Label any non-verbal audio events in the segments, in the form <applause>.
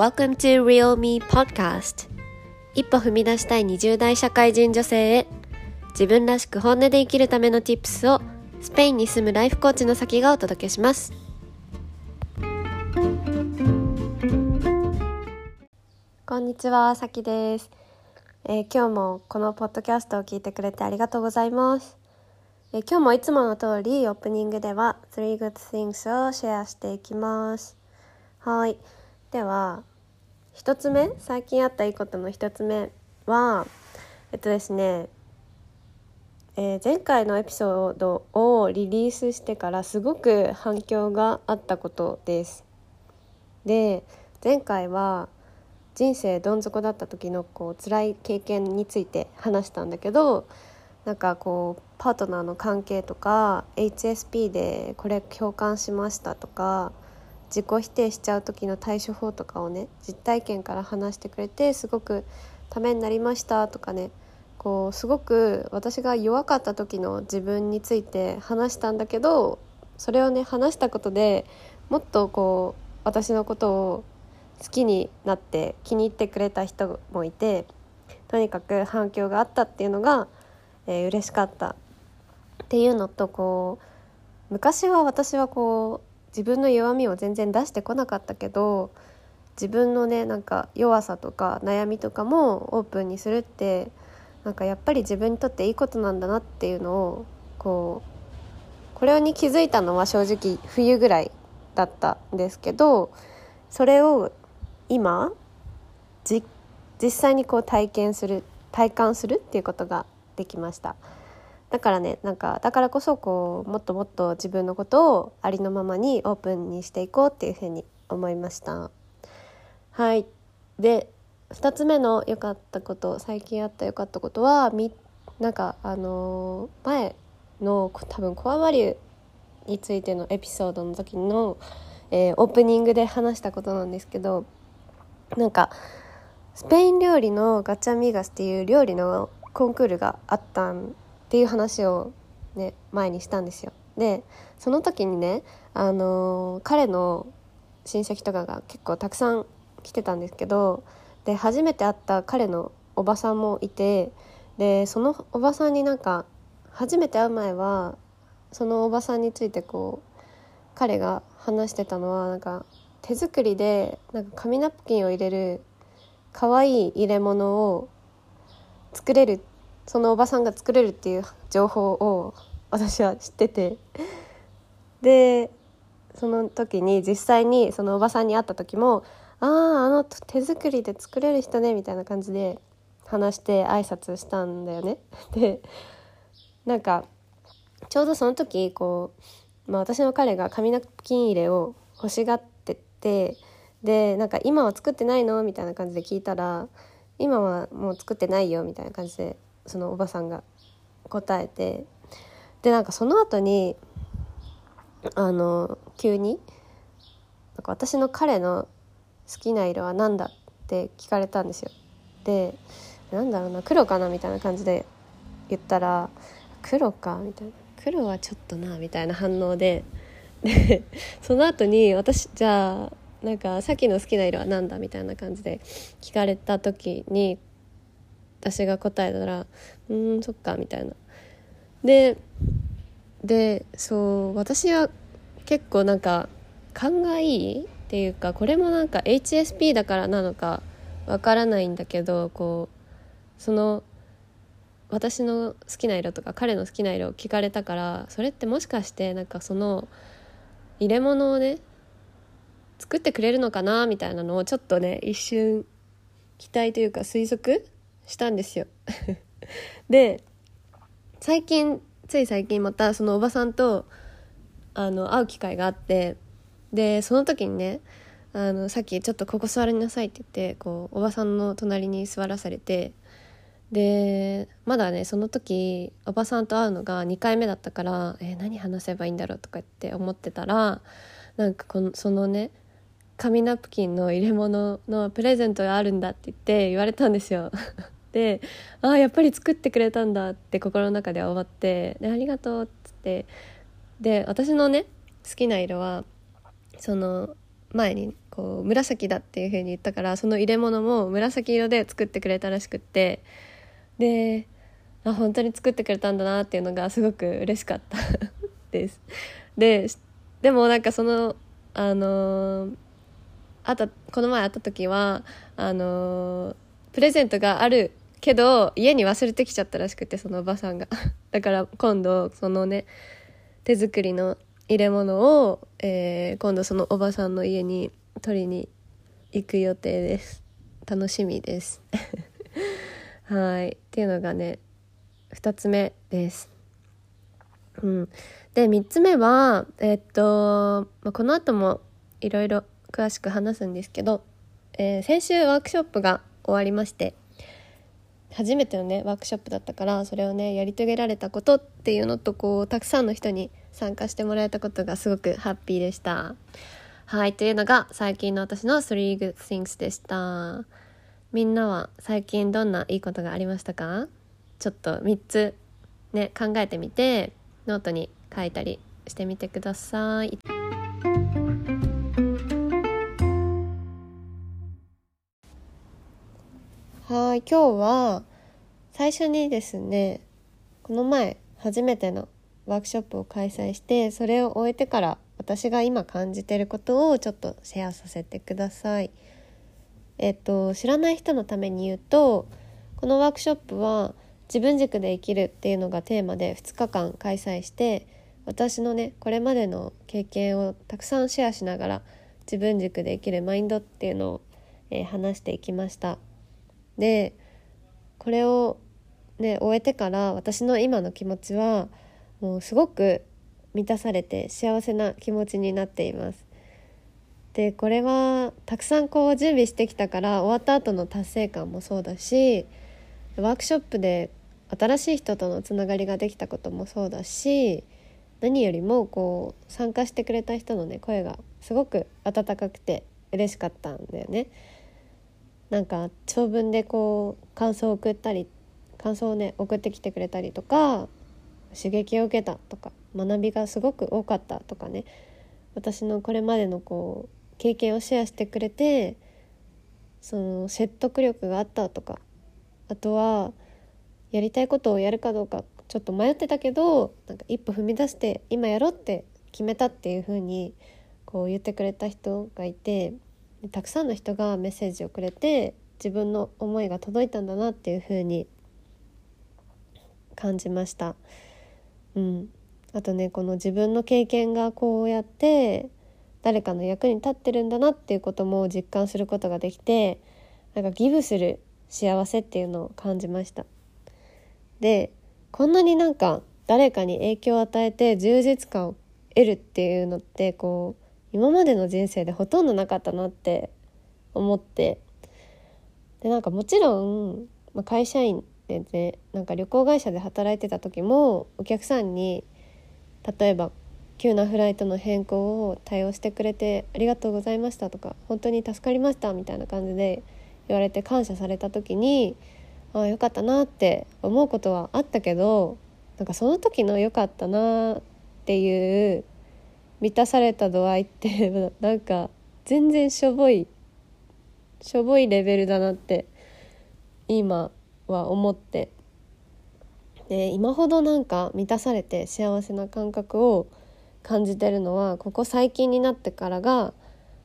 Welcome to Real Me Podcast. 一歩踏み出したい20代社会人女性へ。自分らしく本音で生きるための Tips をスペインに住むライフコーチの先がお届けします。こんにちは、さきです、えー今日もこのポッドキャストを聞いてくれてありがとうございます、えー今日もいつもの通りオープニングでは3 good things をシェアしていきます。はい。では一つ目最近あったいいことの一つ目はえっとですねえー前回のエピソードをリリースしてからすごく反響があったことです。で前回は人生どん底だった時のこう辛い経験について話したんだけどなんかこうパートナーの関係とか HSP でこれ共感しましたとか自己否定しちゃう時の対処法とかをね実体験から話してくれてすごくためになりましたとかねこうすごく私が弱かった時の自分について話したんだけどそれをね話したことでもっとこう私のことを好きになって気に入ってくれた人もいてとにかく反響があったっていうのが、えー嬉しかったっていうのとこう昔は私はこう自分の弱みを全然出してこなかったけど自分のねなんか弱さとか悩みとかもオープンにするってなんかやっぱり自分にとっていいことなんだなっていうのをこうこれに気づいたのは正直冬ぐらいだったんですけどそれを今実際にこう体験する体感するっていうことができました。だからねなんかだからこそこうもっともっと自分のことをありのままにオープンにしていこうっていうふうに思いました。はい。で2つ目の良かったこと最近あった良かったことはみなんかあのー前の多分コアバリューについてのエピソードの時の、えーオープニングで話したことなんですけどなんかスペイン料理のガチャミガスっていう料理のコンクールがあったんっていう話をね前にしたんですよ。でその時にねあのー彼の親戚とかが結構たくさん来てたんですけどで初めて会った彼のおばさんもいてでそのおばさんになんか初めて会う前はそのおばさんについてこう彼が話してたのはなんか手作りでなんか紙ナプキンを入れる可愛い入れ物を作れるそのおばさんが作れるっていう情報を私は知っててでその時に実際にそのおばさんに会った時も「あああの手作りで作れる人ね」みたいな感じで話して挨拶したんだよね。<laughs> でなんかちょうどその時こう、まあ、私の彼が紙ナプキン入れを欲しがっててでなんか「今は作ってないの?」みたいな感じで聞いたら「今はもう作ってないよ」みたいな感じでそのおばさんが答えてでなんかその後にあの急になんか私の彼の好きな色は何だって聞かれたんですよ。でなんだろうな黒かなみたいな感じで言ったら黒かみたいな黒はちょっとなみたいな反応ででその後に私じゃあなんかさっきの好きな色は何だみたいな感じで聞かれた時に私が答えたら「うんそっか」みたいな。ででそう私は結構なんか勘がいいっていうかこれもなんか HSP だからなのかわからないんだけどこうその私の好きな色とか彼の好きな色を聞かれたからそれってもしかしてなんかその入れ物をね作ってくれるのかなみたいなのをちょっとね一瞬期待というか推測したんですよ。<laughs> で最近つい最近またそのおばさんとあの会う機会があってでその時にねあのさっきちょっとここ座りなさいって言ってこうおばさんの隣に座らされてでまだねその時おばさんと会うのが2回目だったからえー何話せばいいんだろうとかって思ってたらなんかこのそのね紙ナプキンの入れ物のプレゼントがあるんだって言って言われたんですよ。でああやっぱり作ってくれたんだって心の中では思ってでありがとうっつってで私のね好きな色はその前にこう紫だっていう風に言ったからその入れ物も紫色で作ってくれたらしくってであ本当に作ってくれたんだなっていうのがすごく嬉しかった <laughs> です。ででもなんかそのあのー、あたこの前会った時はあのー、プレゼントがあるけど家に忘れてきちゃったらしくてそのおばさんが。<laughs> だから今度そのね手作りの入れ物を、えー、今度そのおばさんの家に取りに行く予定です。楽しみです。<laughs> はい。っていうのがね2つ目です。うん、で3つ目はえっと、まあ、この後もいろいろ詳しく話すんですけど、えー、先週ワークショップが終わりまして初めてのねワークショップだったからそれをねやり遂げられたことっていうのとこうたくさんの人に参加してもらえたことがすごくハッピーでした。はいというのが最近の私の3 good things でした。みんなは最近どんないいことがありましたか？ちょっと3つね考えてみてノートに書いたりしてみてください。今日は最初にですねこの前初めてのワークショップを開催してそれを終えてから私が今感じてることをちょっとシェアさせてください。えっと知らない人のために言うとこのワークショップは自分軸で生きるっていうのがテーマで2日間開催して私のねこれまでの経験をたくさんシェアしながら自分軸で生きるマインドっていうのを、えー、話していきましたでこれをね終えてから私の今の気持ちはもうすごく満たされて幸せな気持ちになっていますでこれはたくさんこう準備してきたから終わった後の達成感もそうだしワークショップで新しい人とのつながりができたこともそうだし何よりもこう参加してくれた人のね声がすごく温かくて嬉しかったんだよね。なんか長文でこう感想を送ったり感想をね送ってきてくれたりとか刺激を受けたとか学びがすごく多かったとかね。私のこれまでのこう経験をシェアしてくれてその説得力があったとかあとはやりたいことをやるかどうかちょっと迷ってたけどなんか一歩踏み出して今やろうって決めたっていう風にこう言ってくれた人がいてたくさんの人がメッセージをくれて自分の思いが届いたんだなっていう風に感じました。うん、あとねこの自分の経験がこうやって誰かの役に立ってるんだなっていうことも実感することができてなんかギブする幸せっていうのを感じました。でこんなになんか誰かに影響を与えて充実感を得るっていうのってこう今までの人生でほとんどなかったなって思って。でなんかもちろん、まあ、会社員でねなんか旅行会社で働いてた時もお客さんに例えば急なフライトの変更を対応してくれてありがとうございましたとか本当に助かりましたみたいな感じで言われて感謝された時にああよかったなって思うことはあったけどなんかその時の良かったなっていう満たされた度合いって <laughs> なんか全然しょぼいしょぼいレベルだなって今は思って。で今ほどなんか満たされて幸せな感覚を感じてるのはここ最近になってからが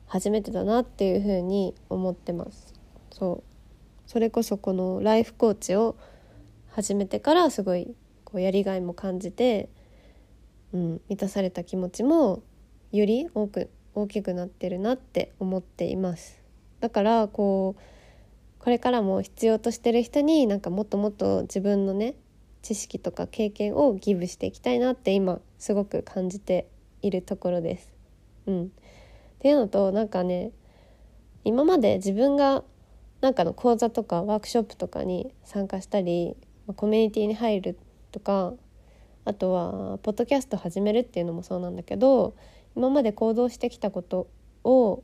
初めてだなっていうふうに思ってます。そう。それこそこのライフコーチを始めてからすごいこうやりがいも感じて、うん、満たされた気持ちもより多く大きくなってるなって思っていますだからこうこれからも必要としてる人になんかもっともっと自分のね知識とか経験をギブしていきたいなって今すごく感じているところです。うん、っていうのとなんかね今まで自分がなんかの講座とかワークショップとかに参加したりコミュニティに入るとかあとはポッドキャスト始めるっていうのもそうなんだけど今まで行動してきたことを、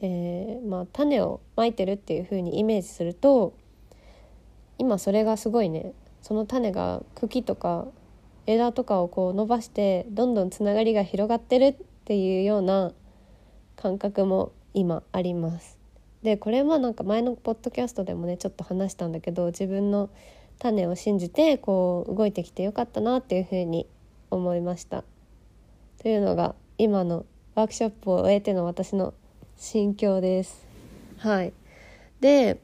えー、まあ、種をまいてるっていう風にイメージすると今それがすごいねその種が茎とか枝とかをこう伸ばしてどんどんつながりが広がってるっていうような感覚も今あります。でこれはなんか前のポッドキャストでもねちょっと話したんだけど自分の種を信じてこう動いてきてよかったなっていうふうに思いました。というのが今のワークショップを終えての私の心境です。はい、で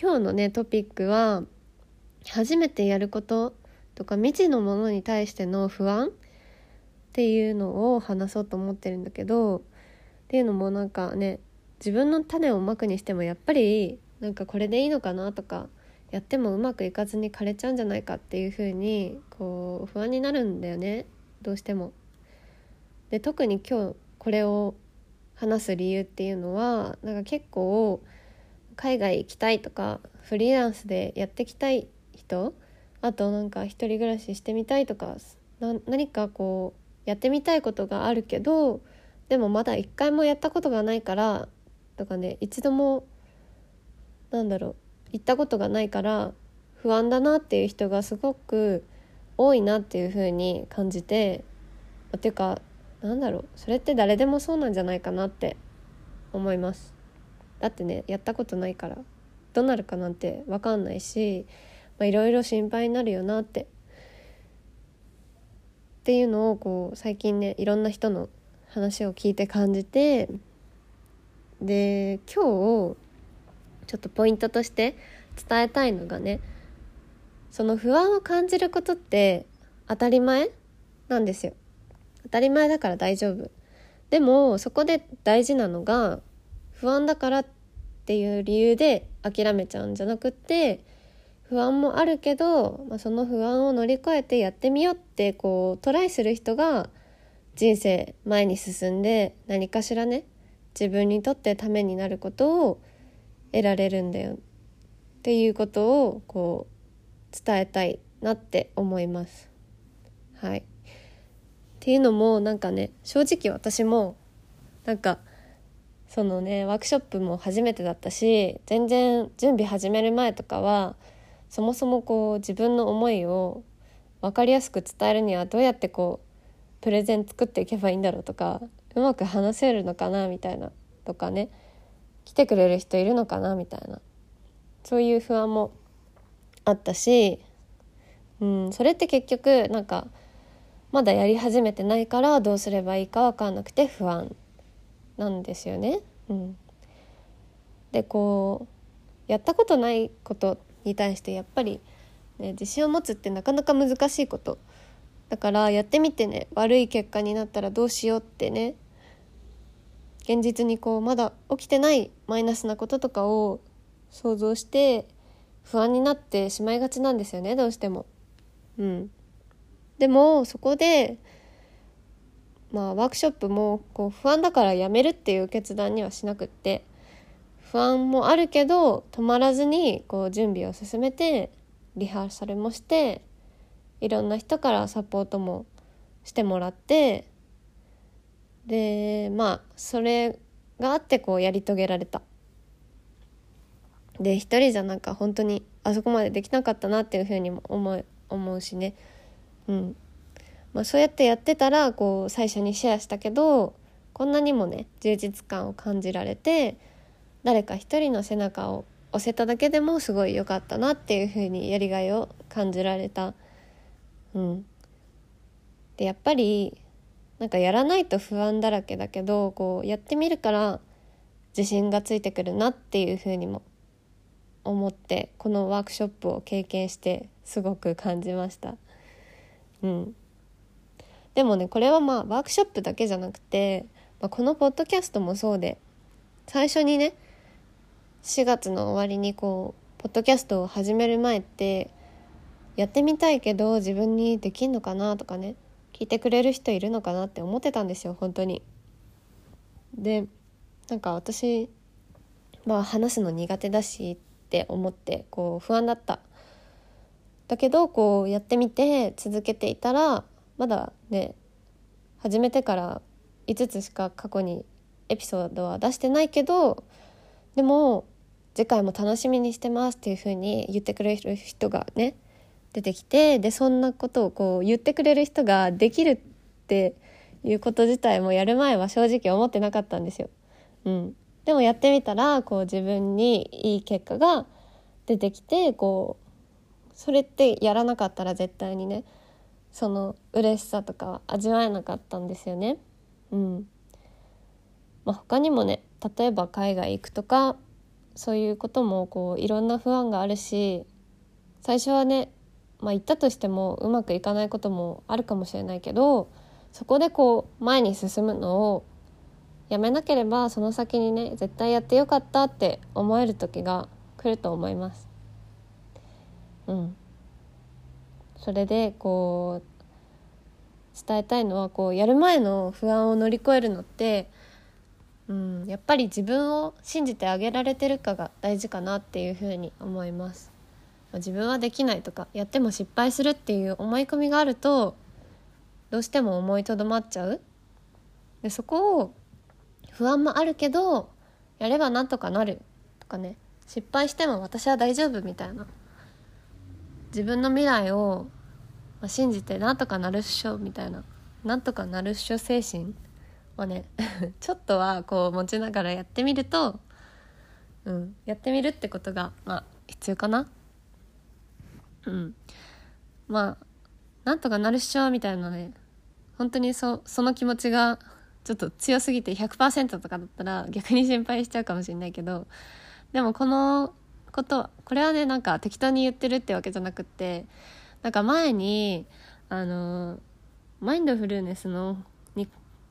今日のねトピックは初めてやることとか未知のものに対しての不安っていうのを話そうと思ってるんだけどっていうのもなんかね自分の種をまくにしてもやっぱりなんかこれでいいのかなとかやってもうまくいかずに枯れちゃうんじゃないかっていう風にこう不安になるんだよねどうしても。で特に今日これを話す理由っていうのはなんか結構海外行きたいとかフリーランスでやっていきたい人あとなんか一人暮らししてみたいとか何かこうやってみたいことがあるけどでもまだ一回もやったことがないからとかね一度もなんだろう行ったことがないから不安だなっていう人がすごく多いなっていう風に感じてっていうかなんだろうそれって誰でもそうなんじゃないかなって思います。だってねやったことないからどうなるかなんて分かんないしいろいろ心配になるよなって。っていうのをこう最近ねいろんな人の話を聞いて感じてで今日ちょっとポイントとして伝えたいのがねその不安を感じることって当たり前なんですよ。当たり前だから大丈夫。でもそこで大事なのが不安だからっていう理由で諦めちゃうんじゃなくって不安もあるけど、まあ、その不安を乗り越えてやってみようってこうトライする人が人生前に進んで何かしらね自分にとってためになることを得られるんだよっていうことをこう伝えたいなって思います。はい、っていうのもなんかね正直私もなんかそのねワークショップも初めてだったし全然準備始める前とかはそもそもこう自分の思いを分かりやすく伝えるにはどうやってこうプレゼン作っていけばいいんだろうとかうまく話せるのかなみたいなとかね来てくれる人いるのかなみたいな。そういう不安もあったし、うん、それって結局なんかまだやり始めてないからどうすればいいか分かんなくて不安なんですよね。うん、でこうやったことないことに対してやっぱり、ね、自信を持つってなかなか難しいこと。だからやってみてね悪い結果になったらどうしようってね現実にこうまだ起きてないマイナスなこととかを想像して不安になってしまいがちなんですよねどうしても。うん、でもそこでまあワークショップもこう不安だからやめるっていう決断にはしなくって不安もあるけど止まらずにこう準備を進めてリハーサルもしていろんな人からサポートもしてもらってでまあそれがあってこうやり遂げられた。で一人じゃなんか本当にあそこまでできなかったなっていうふうにも思う思うしねうんまあ、そうやってやってたらこう最初にシェアしたけどこんなにもね充実感を感じられて誰か一人の背中を押せただけでもすごい良かったなっていうふうにやりがいを感じられた。うん、でやっぱりなんかやらないと不安だらけだけどこうやってみるから自信がついてくるなっていうふうにも思ってこのワークショップを経験してすごく感じました。うん、でもねこれはまあワークショップだけじゃなくて、まあ、このポッドキャストもそうで最初にね4月の終わりにこうポッドキャストを始める前ってやってみたいけど自分にできんのかなとかねいてくれる人いるのかなって思ってたんですよ本当に。でなんか私まあ話すの苦手だしって思ってこう不安だっただけどこうやってみて続けていたらまだね始めてから5つしか過去にエピソードは出してないけどでも次回も楽しみにしてますっていう風に言ってくれる人がね出てきてでそんなことをこう言ってくれる人ができるっていうこと自体もやる前は正直思ってなかったんですよ。うん、でもやってみたらこう自分にいい結果が出てきてこうそれってやらなかったら絶対にねその嬉しさとかは味わえなかったんですよね。うんまあ、他にもね例えば海外行くとかそういうこともこういろんな不安があるし最初はね、まあ、行ったとしてもうまくいかないこともあるかもしれないけどそこでこう前に進むのをやめなければその先にね絶対やってよかったって思える時が来ると思います。うん、それでこう伝えたいのはこうやる前の不安を乗り越えるのってうん、やっぱり自分を信じてあげられてるかが大事かなっていうふうに思います自分はできないとかやっても失敗するっていう思い込みがあるとどうしても思いとどまっちゃう。でそこを不安もあるけどやればなんとかなるとかね。失敗しても私は大丈夫みたいな。自分の未来を信じてなんとかなるっしょみたいな。なんとかなるっしょ精神をね <laughs> ちょっとはこう持ちながらやってみると、うん、やってみるってことがまあ必要かな。うん。まあなんとかなるっしょみたいなね本当にそその気持ちがちょっと強すぎて100%とかだったら逆に心配しちゃうかもしれないけどでもこのことこれはねなんか適当に言ってるってわけじゃなくってなんか前にあのマインドフルネスのに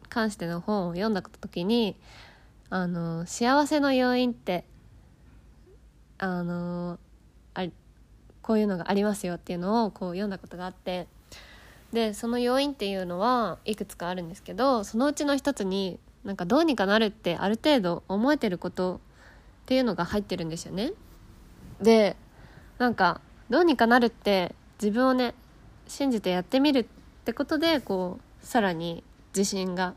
関しての本を読んだ時にあの幸せの要因ってあのあこういうのがありますよっていうのをこう読んだことがあってでその要因っていうのはいくつかあるんですけどそのうちの一つになんかどうにかなるってある程度思えてることっていうのが入ってるんですよね。でなんかどうにかなるって自分をね信じてやってみるってことでこうさらに自信が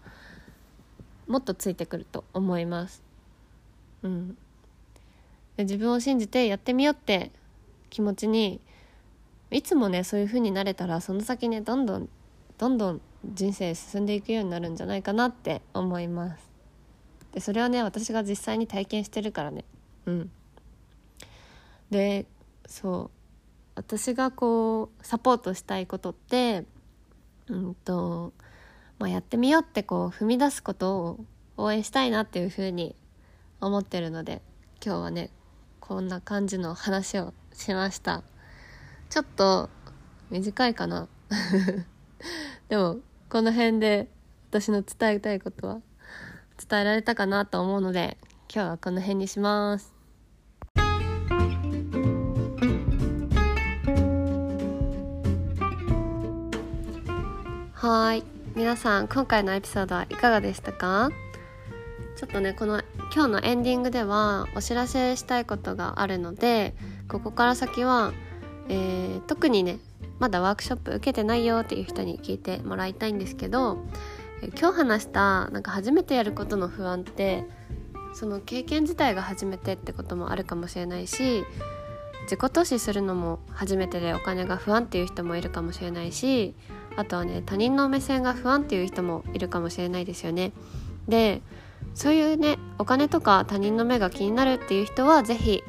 もっとついてくると思います。うん、で自分を信じてやってみようって気持ちにいつもねそういう風になれたらその先ねどんどんどんどん人生進んでいくようになるんじゃないかなって思います。でそれはね私が実際に体験してるからね。うん。でそう。私がこうサポートしたいことってうんとまあ、やってみようってこう踏み出すことを応援したいなっていうふうに思ってるので今日はねこんな感じの話をしました。ちょっと短いかな。<laughs> でもこの辺で私の伝えたいことは伝えられたかなと思うので今日はこの辺にします。はい。皆さん今回のエピソードはいかがでしたか？ちょっとねこの今日のエンディングではお知らせしたいことがあるのでここから先は、えー、特にねまだワークショップ受けてないよっていう人に聞いてもらいたいんですけど、今日話したなんか初めてやることの不安ってその経験自体が初めてってこともあるかもしれないし自己投資するのも初めてでお金が不安っていう人もいるかもしれないしあとはね他人の目線が不安っていう人もいるかもしれないですよね。でそういうねお金とか他人の目が気になるっていう人は是非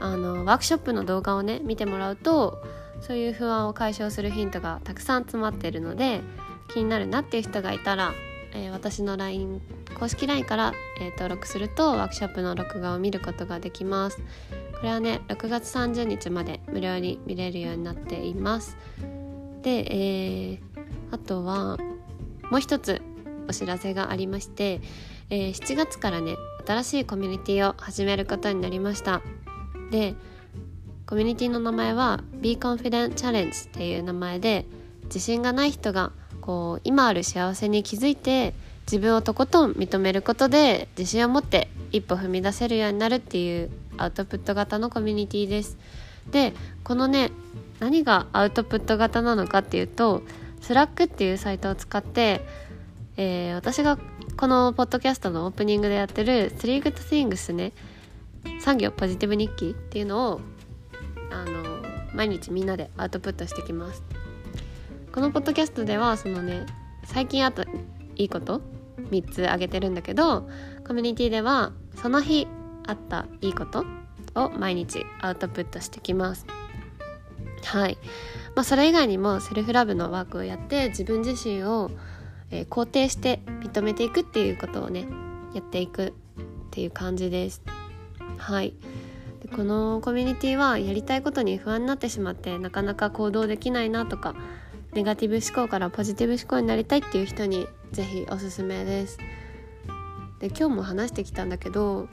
あのワークショップの動画をね見てもらうとそういう不安を解消するヒントがたくさん詰まってるので気になるなっていう人がいたら、えー、私の LINE 公式 LINE から、えー、登録するとワークショップの録画を見ることができます。これはね6月30日まで無料に見れるようになっています。で、えー、あとはもう一つお知らせがありまして、えー、7月からね新しいコミュニティを始めることになりましたでコミュニティの名前は Be Confident Challenge っていう名前で自信がない人がこう今ある幸せに気づいて自分をとことん認めることで自信を持って一歩踏み出せるようになるっていうアウトプット型のコミュニティです。でこのね何がアウトプット型なのかっていうと Slack っていうサイトを使って、えー、私がこのポッドキャストのオープニングでやってる「3 Good Things ね」3行ポジティブ日記っていうのをあの毎日みんなでアウトプットしてきます。このポッドキャストではそのね最近あといいこと3つ挙げてるんだけどコミュニティではその日あったいいことを毎日アウトプットしてきます。はい、まあ、それ以外にもセルフラブのワークをやって自分自身を、えー、肯定して認めていくっていうことをねやっていくっていう感じです。はい。でこのコミュニティはやりたいことに不安になってしまってなかなか行動できないなとかネガティブ思考からポジティブ思考になりたいっていう人に是非おすすめです。で今日も話してきたんだけど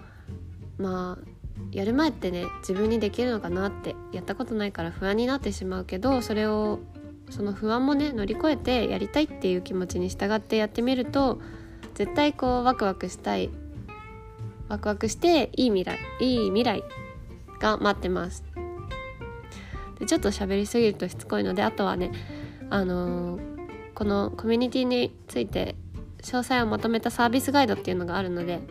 まあやる前ってね自分にできるのかなってやったことないから不安になってしまうけどそれをその不安もね乗り越えてやりたいっていう気持ちに従ってやってみると絶対こうワクワクしたいワクワクしていい未来いい未来が待ってます。でちょっと喋りすぎるとしつこいのであとはねあのー、このコミュニティについて詳細をまとめたサービスガイドっていうのがあるので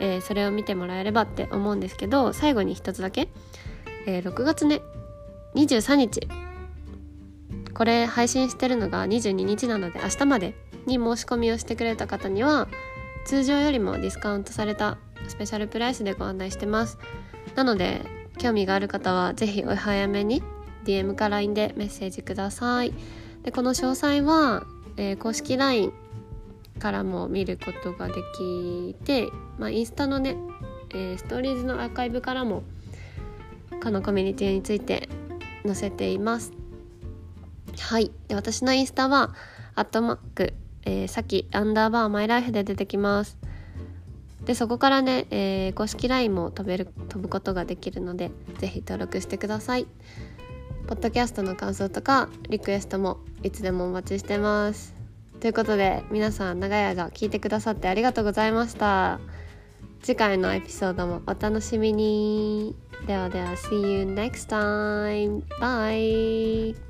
えー、それを見てもらえればって思うんですけど最後に一つだけ、えー、6月ね23日。これ配信してるのが22日なので明日までに申し込みをしてくれた方には通常よりもディスカウントされたスペシャルプライスでご案内してます。なので興味がある方は是非お早めに DM か LINE でメッセージください。でこの詳細は、えー、公式 LINE からも見ることができて、まあ、インスタのね、えー、ストーリーズのアーカイブからもこのコミュニティについて載せています。はい。で私のインスタはアットマーク、えー、さっきアンダーバーマイライフで出てきます。でそこからね、えー、公式 LINE も飛べる飛ぶことができるので是非登録してください。ポッドキャストの感想とかリクエストもいつでもお待ちしてます。ということで皆さん長い間聞いてくださってありがとうございました。次回のエピソードもお楽しみに。ではでは See you next time bye